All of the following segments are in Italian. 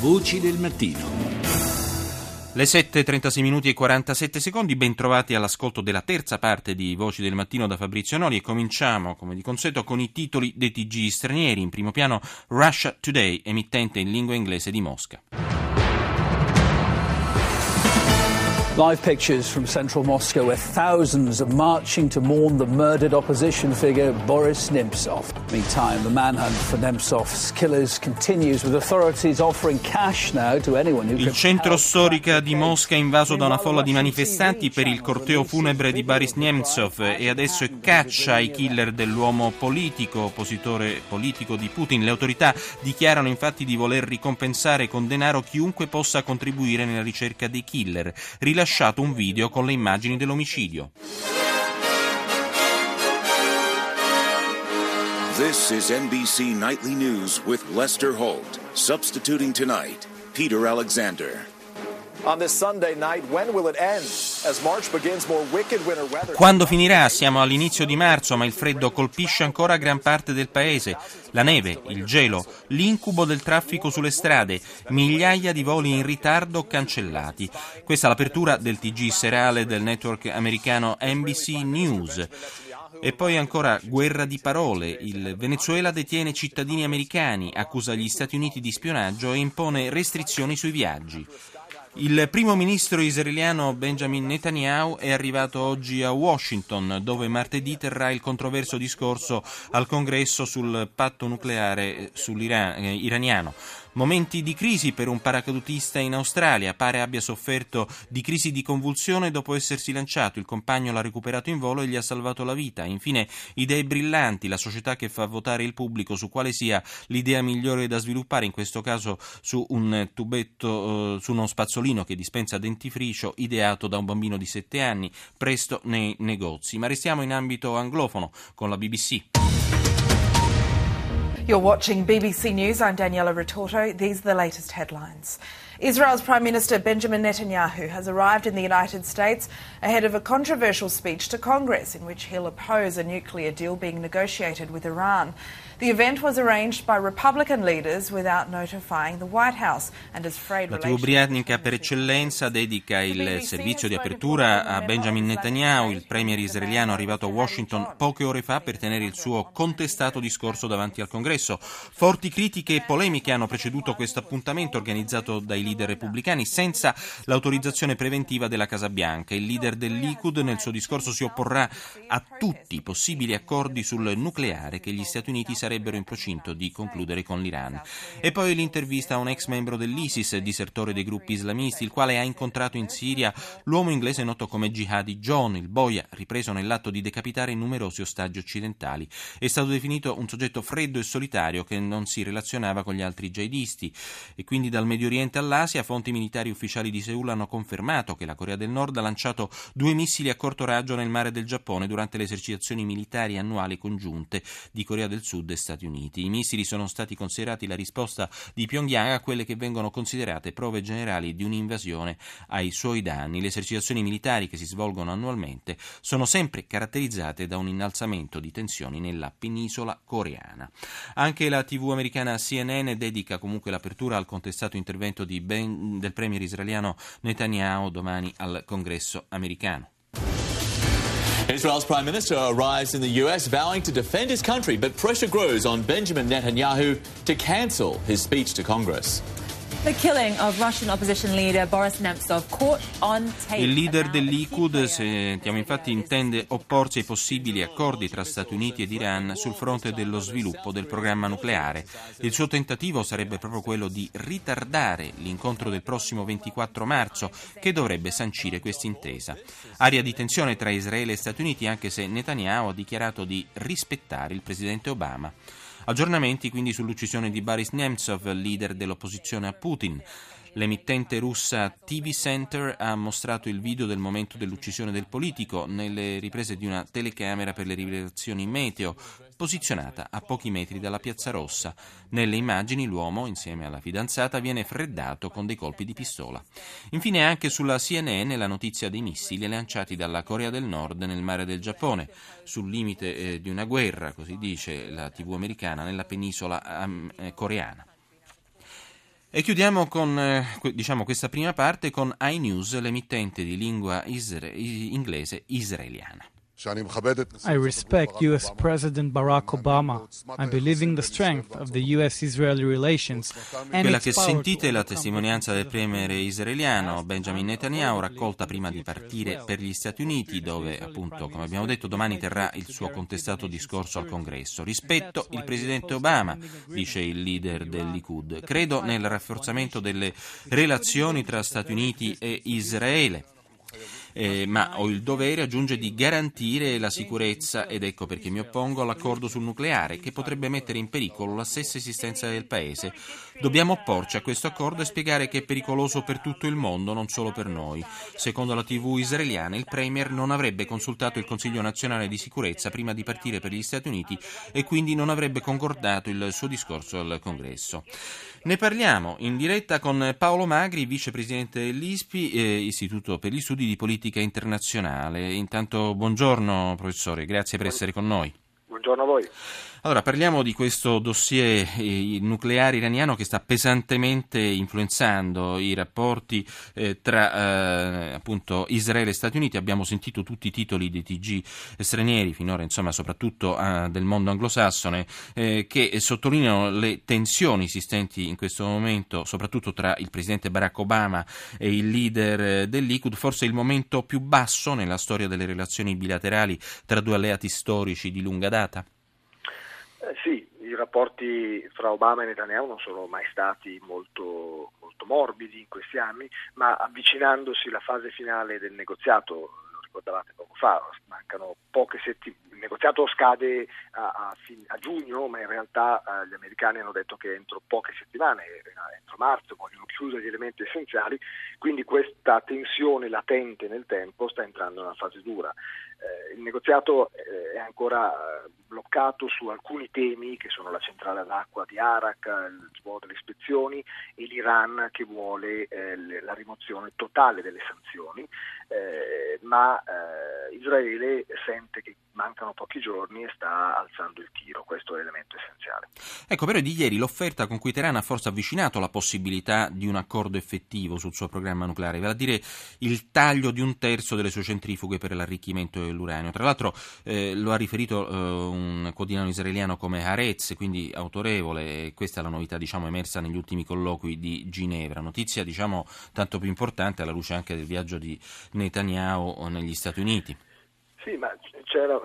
Voci del mattino. Le 7.36 minuti e 47 secondi, ben trovati all'ascolto della terza parte di Voci del Mattino da Fabrizio Noli e cominciamo, come di consueto, con i titoli dei TG stranieri. In primo piano Russia Today, emittente in lingua inglese di Mosca. Live pictures from central Moscow where thousands are marching to mourn the murdered opposition figure Boris Nemtsov. Meantime, the manhunt for Nemtsov's killers continues with authorities offering cash now to anyone who Il centro help storica di Mosca è invaso da una folla di manifestanti per il channel corteo funebre di Boris Nemtsov e adesso è caccia ai killer dell'uomo politico, oppositore politico di Putin. Le autorità dichiarano infatti di voler ricompensare con denaro chiunque possa contribuire nella ricerca dei killer. Rilasciato un video con le immagini dell'omicidio. This is NBC Nightly News with Lester Holt. Substituting tonight, Peter Alexander. Quando finirà? Siamo all'inizio di marzo, ma il freddo colpisce ancora gran parte del paese. La neve, il gelo, l'incubo del traffico sulle strade, migliaia di voli in ritardo cancellati. Questa è l'apertura del TG serale del network americano NBC News. E poi ancora guerra di parole. Il Venezuela detiene cittadini americani, accusa gli Stati Uniti di spionaggio e impone restrizioni sui viaggi. Il primo ministro israeliano Benjamin Netanyahu è arrivato oggi a Washington, dove martedì terrà il controverso discorso al Congresso sul patto nucleare sull'iraniano. Momenti di crisi per un paracadutista in Australia, pare abbia sofferto di crisi di convulsione dopo essersi lanciato, il compagno l'ha recuperato in volo e gli ha salvato la vita. Infine, idee brillanti, la società che fa votare il pubblico su quale sia l'idea migliore da sviluppare, in questo caso su un tubetto, eh, su uno spazzolino che dispensa dentifricio ideato da un bambino di 7 anni, presto nei negozi. Ma restiamo in ambito anglofono con la BBC. You're watching BBC News. I'm Daniela Retorto. These are the latest headlines. Israel's Prime Minister Benjamin Netanyahu has arrived in the United States ahead of a controversial speech to Congress in which he'll oppose a nuclear deal being negotiated with Iran. The event was arranged by Republican leaders without notifying the White House and has frayed La TV britannica per eccellenza dedica il servizio di apertura a Benjamin Netanyahu, il premier israeliano arrivato a Washington poche ore fa per tenere il suo contestato discorso davanti al Congresso. Forti critiche e polemiche hanno preceduto questo appuntamento organizzato dai leader repubblicani senza l'autorizzazione preventiva della Casa Bianca. Il leader del Likud nel suo discorso si opporrà a tutti i possibili accordi sul nucleare che gli Stati Uniti sarebbero in procinto di concludere con l'Iran. E poi l'intervista a un ex membro dell'ISIS, disertore dei gruppi islamisti, il quale ha incontrato in Siria l'uomo inglese noto come Jihadi John, il boia, ripreso nell'atto di decapitare numerosi ostaggi occidentali. È stato definito un soggetto freddo e solitario che non si relazionava con gli altri jihadisti. E quindi dal Medio Oriente all'Asia, fonti militari ufficiali di Seul hanno confermato che la Corea del Nord ha lanciato due missili a corto raggio nel mare del Giappone durante le esercitazioni militari annuali congiunte di Corea del Sud e Stati Uniti. I missili sono stati considerati la risposta di Pyongyang a quelle che vengono considerate prove generali di un'invasione ai suoi danni. Le esercitazioni militari che si svolgono annualmente sono sempre caratterizzate da un innalzamento di tensioni nella penisola coreana. Anche la TV americana CNN dedica comunque l'apertura al contestato intervento ben, del premier israeliano Netanyahu domani al congresso americano. Israel's Prime Minister arrives in the US vowing to defend his country, but pressure grows on Benjamin Netanyahu to cancel his speech to Congress. The killing of Russian opposition leader Boris Nemtsov caught on tape. Il leader del Now, the Likud, key player sentiamo infatti, intende opporsi ai possibili accordi tra Stati Uniti ed Iran sul fronte dello sviluppo del programma nucleare. Il suo tentativo sarebbe proprio quello di ritardare l'incontro del prossimo 24 marzo, che dovrebbe sancire quest'intesa. Aria di tensione tra Israele e Stati Uniti, anche se Netanyahu ha dichiarato di rispettare il presidente Obama. Aggiornamenti quindi sull'uccisione di Boris Nemtsov, leader dell'opposizione a Putin. L'emittente russa TV Center ha mostrato il video del momento dell'uccisione del politico nelle riprese di una telecamera per le rivelazioni meteo, posizionata a pochi metri dalla Piazza Rossa. Nelle immagini l'uomo, insieme alla fidanzata, viene freddato con dei colpi di pistola. Infine anche sulla CNN la notizia dei missili lanciati dalla Corea del Nord nel mare del Giappone, sul limite eh, di una guerra, così dice la TV americana, nella penisola um, eh, coreana. E chiudiamo con eh, diciamo, questa prima parte con iNews, l'emittente di lingua isra- inglese israeliana. I respect US President Barack Obama. I believe in the strength of the US-Israeli relations. Quella che sentite è la testimonianza del premier israeliano Benjamin Netanyahu raccolta prima di partire per gli Stati Uniti dove appunto come abbiamo detto domani terrà il suo contestato discorso al congresso. Rispetto il presidente Obama, dice il leader del Likud. Credo nel rafforzamento delle relazioni tra Stati Uniti e Israele eh, ma ho il dovere, aggiunge, di garantire la sicurezza ed ecco perché mi oppongo all'accordo sul nucleare che potrebbe mettere in pericolo la stessa esistenza del Paese. Dobbiamo opporci a questo accordo e spiegare che è pericoloso per tutto il mondo, non solo per noi. Secondo la TV israeliana, il Premier non avrebbe consultato il Consiglio nazionale di sicurezza prima di partire per gli Stati Uniti e quindi non avrebbe concordato il suo discorso al Congresso. Ne parliamo in diretta con Paolo Magri, vicepresidente dell'ISPI, eh, Istituto per gli Studi di Politica Internazionale. Intanto buongiorno professore, grazie per essere con noi. Buongiorno a voi. Allora, parliamo di questo dossier eh, nucleare iraniano che sta pesantemente influenzando i rapporti eh, tra eh, appunto Israele e Stati Uniti. Abbiamo sentito tutti i titoli dei TG stranieri, finora insomma soprattutto eh, del mondo anglosassone, eh, che sottolineano le tensioni esistenti in questo momento, soprattutto tra il presidente Barack Obama e il leader eh, del Likud, forse il momento più basso nella storia delle relazioni bilaterali tra due alleati storici di lunga data. Eh, sì, i rapporti fra Obama e Netanyahu non sono mai stati molto, molto morbidi in questi anni, ma avvicinandosi alla fase finale del negoziato, ricordavate poco fa, mancano poche settimane, il negoziato scade a, a, a, giugno, ma in realtà eh, gli americani hanno detto che entro poche settimane, eh, entro marzo, vogliono chiudere gli elementi essenziali, quindi questa tensione latente nel tempo sta entrando in una fase dura. Eh, il negoziato eh, è ancora eh, bloccato su alcuni temi che sono la centrale d'acqua di Arak, il ruolo delle ispezioni e l'Iran che vuole eh, la rimozione totale delle sanzioni, eh, eh, Israele sente che mancano pochi giorni e sta alzando il tiro, questo è l'elemento essenziale. Ecco, però di ieri l'offerta con cui Teheran ha forse avvicinato la possibilità di un accordo effettivo sul suo programma nucleare, vale a dire il taglio di un terzo delle sue centrifughe per l'arricchimento dell'uranio. Tra l'altro eh, lo ha riferito eh, un quotidiano israeliano come Haaretz, quindi autorevole, questa è la novità diciamo, emersa negli ultimi colloqui di Ginevra. Notizia diciamo, tanto più importante alla luce anche del viaggio di Netanyahu negli Stati Uniti. Sì, ma c'era,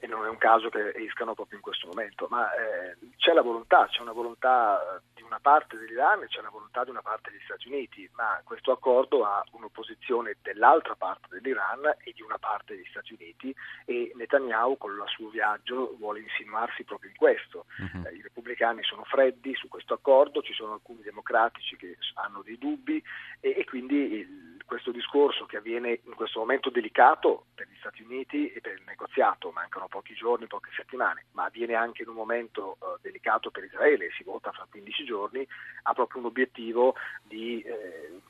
e non è un caso che escano proprio in questo momento, ma eh, c'è la volontà, c'è una volontà di una parte dell'Iran e c'è la volontà di una parte degli Stati Uniti, ma questo accordo ha un'opposizione dell'altra parte dell'Iran e di una parte degli Stati Uniti e Netanyahu con il suo viaggio vuole insinuarsi proprio in questo. Uh-huh. Eh, I repubblicani sono freddi su questo accordo, ci sono alcuni democratici che hanno dei dubbi e, e quindi il, questo discorso che avviene in questo momento delicato per gli Stati Uniti e per il negoziato, mancano pochi giorni, poche settimane, ma avviene anche in un momento uh, delicato per Israele, si vota fra 15 giorni, ha proprio un obiettivo di eh,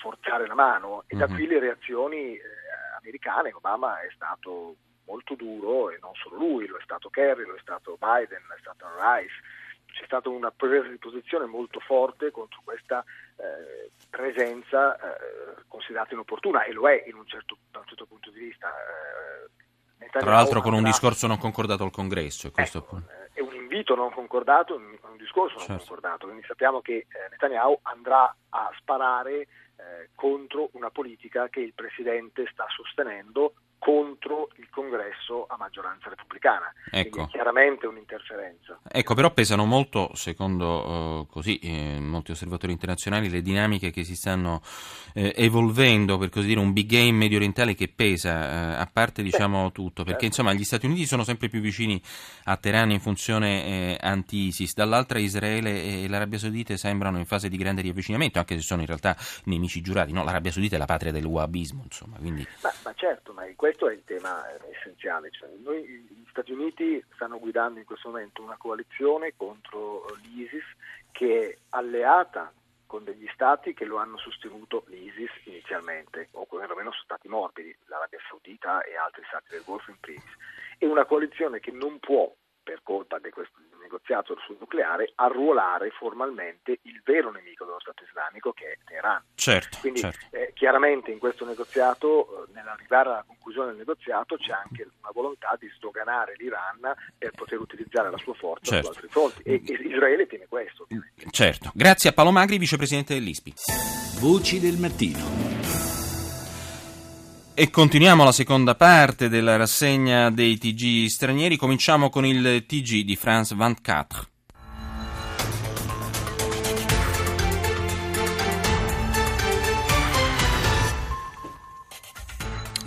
forzare la mano e da mhm. qui le reazioni eh, americane, Obama è stato molto duro e non solo lui, lo è stato Kerry, lo è stato Biden, lo è stato Rice, c'è stata una presa di posizione molto forte contro questa eh, presenza eh, considerata inopportuna e lo è in un certo, da un certo punto di vista. Eh, Tra l'altro con un discorso non concordato al congresso. Questo ecco, eh, è un invito non concordato, un, discorso non certo. concordato, quindi sappiamo che eh, Netanyahu andrà a sparare contro una politica che il Presidente sta sostenendo contro il congresso a maggioranza repubblicana. Ecco. chiaramente un'interferenza. Ecco, però pesano molto, secondo uh, così, eh, molti osservatori internazionali, le dinamiche che si stanno eh, evolvendo, per così dire, un big game medio orientale che pesa, eh, a parte diciamo Beh, tutto, perché certo. insomma gli Stati Uniti sono sempre più vicini a Teheran in funzione eh, anti-ISIS, dall'altra Israele e l'Arabia Saudita sembrano in fase di grande riavvicinamento, anche se sono in realtà nemici giurati. No, L'Arabia Saudita è la patria del wahhabismo, insomma. Quindi... Ma, ma certo, ma questo è il tema essenziale. Cioè, noi, gli Stati Uniti stanno guidando in questo momento una coalizione contro l'ISIS che è alleata con degli stati che lo hanno sostenuto l'ISIS inizialmente, o perlomeno sono stati morbidi, l'Arabia Saudita e altri stati del Golfo in primis, e una coalizione che non può, per colpa di questo, negoziato sul nucleare, arruolare formalmente il vero nemico dello Stato islamico che è Teheran. Certo, Quindi certo. Eh, chiaramente in questo negoziato, eh, nell'arrivare alla conclusione del negoziato, c'è anche una volontà di sdoganare l'Iran per poter utilizzare la sua forza Certo. su altri fronti. E, e Israele teme questo. ovviamente. Certo. Grazie a Paolo Magri, vicepresidente dell'ISPI. Voci del mattino. E continuiamo la seconda parte della rassegna dei TG stranieri. Cominciamo con il TG di France 24.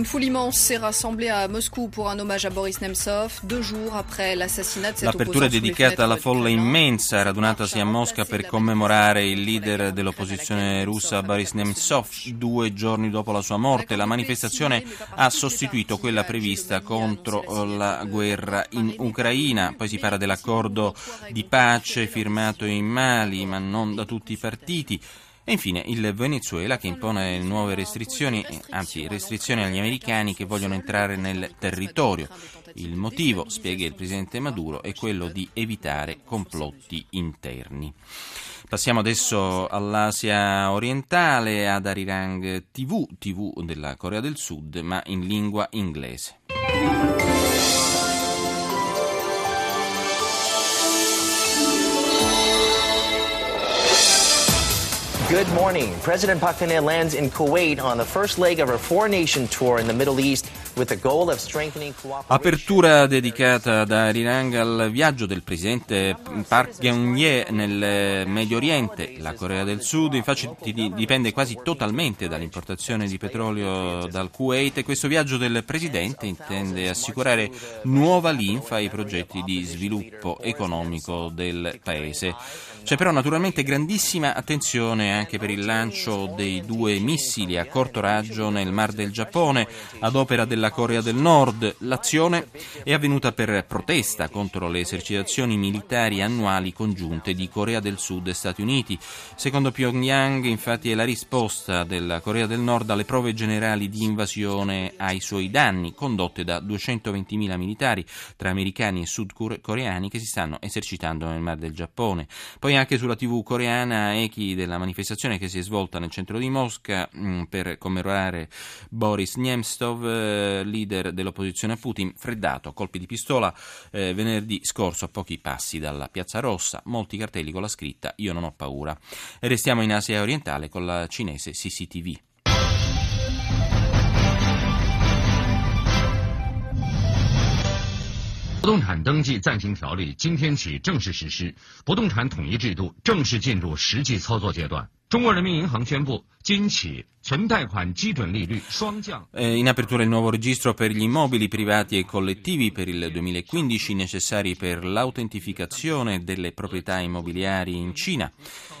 Une foule immense s'est rassemblée à Moscou pour un hommage à Boris Nemtsov, deux jours après l'assassinat de cet L'apertura è dedicata alla folla immensa radunatasi a Mosca per commemorare il leader dell'opposizione russa Boris Nemtsov due giorni dopo la sua morte. La manifestazione ha sostituito quella prevista contro la guerra in Ucraina. Poi si parla dell'accordo di pace firmato in Mali, ma non da tutti i partiti. E infine il Venezuela che impone nuove restrizioni, anzi restrizioni agli americani che vogliono entrare nel territorio. Il motivo, spiega il presidente Maduro, è quello di evitare complotti interni. Passiamo adesso all'Asia orientale, ad Arirang TV, TV della Corea del Sud, ma in lingua inglese. Good morning. President Geun-hye lands in Kuwait on the first leg of her four-nation tour in the Middle East. Apertura dedicata da Arirang al viaggio del presidente Park Geun-hye nel Medio Oriente, la Corea del Sud, infatti di- dipende quasi totalmente dall'importazione di petrolio dal Kuwait e questo viaggio del presidente intende assicurare nuova linfa ai progetti di sviluppo economico del paese. C'è però naturalmente grandissima attenzione anche per il lancio dei due missili a corto raggio nel Mar del Giappone ad opera della Corea del Nord. L'azione è avvenuta per protesta contro le esercitazioni militari annuali congiunte di Corea del Sud e Stati Uniti. Secondo Pyongyang, infatti, è la risposta della Corea del Nord alle prove generali di invasione ai suoi danni condotte da 220.000 militari tra americani e sudcoreani che si stanno esercitando nel Mar del Giappone. Poi anche sulla TV coreana echi della manifestazione che si è svolta nel centro di Mosca mh, per commemorare Boris Nemtsov, eh, leader dell'opposizione a Putin, freddato a colpi di pistola eh, venerdì scorso a pochi passi dalla Piazza Rossa, molti cartelli con la scritta Io non ho paura. E restiamo in Asia orientale con la cinese CCTV. 不动产登记暂行条例今天起正式实施，不动产统一制度正式进入实际操作阶段。 中国人民银行宣布，今起存贷款基准利率双降。 Eh, In apertura il nuovo registro per gli immobili privati e collettivi per il 2015 necessari per l'autentificazione delle proprietà immobiliari in Cina.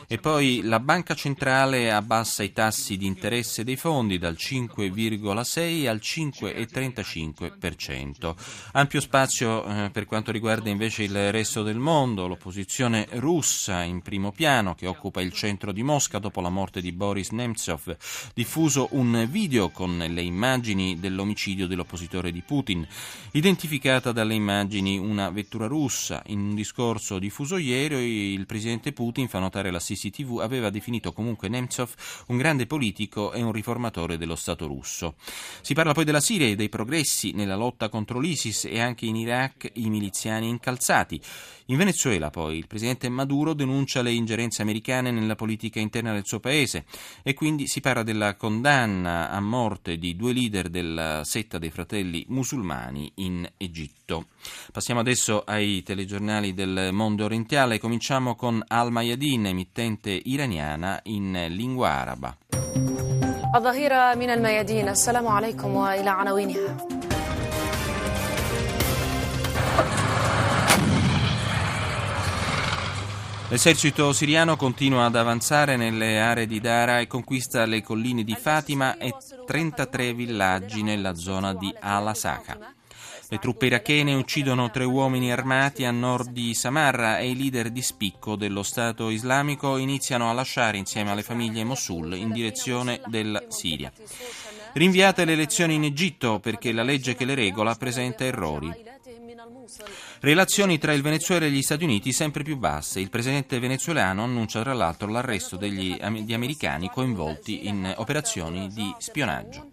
E poi la Banca Centrale abbassa i tassi di interesse dei fondi dal 5,6 al 5,35%. Ampio spazio eh, per quanto riguarda invece il resto del mondo, l'opposizione russa in primo piano che occupa il centro di Mosca dopo la morte di Boris Nemtsov, diffuso un video con le immagini dell'omicidio dell'oppositore di Putin. Identificata dalle immagini una vettura russa, in un discorso diffuso ieri il presidente Putin fa notare la CCTV aveva definito comunque Nemtsov un grande politico e un riformatore dello Stato russo. Si parla poi della Siria e dei progressi nella lotta contro l'ISIS e anche in Iraq i miliziani incalzati. In Venezuela poi il presidente Maduro denuncia le ingerenze americane nella politica interna del suo paese e quindi si parla della condanna a morte di due leader della setta dei fratelli musulmani in Egitto. Passiamo adesso ai telegiornali del mondo orientale, cominciamo con Al Mayadin, emittente iraniana in lingua araba. الظهيرة من الميادين السلام عليكم وإلى عناوينها L'esercito siriano continua ad avanzare nelle aree di Dara e conquista le colline di Fatima e 33 villaggi nella zona di Al-Asaka. Le truppe irachene uccidono tre uomini armati a nord di Samarra e i leader di spicco dello Stato islamico iniziano a lasciare insieme alle famiglie Mosul in direzione della Siria. Rinviate le elezioni in Egitto perché la legge che le regola presenta errori. Relazioni tra il Venezuela e gli Stati Uniti sempre più basse. Il presidente venezuelano annuncia tra l'altro l'arresto degli, di americani coinvolti in operazioni di spionaggio.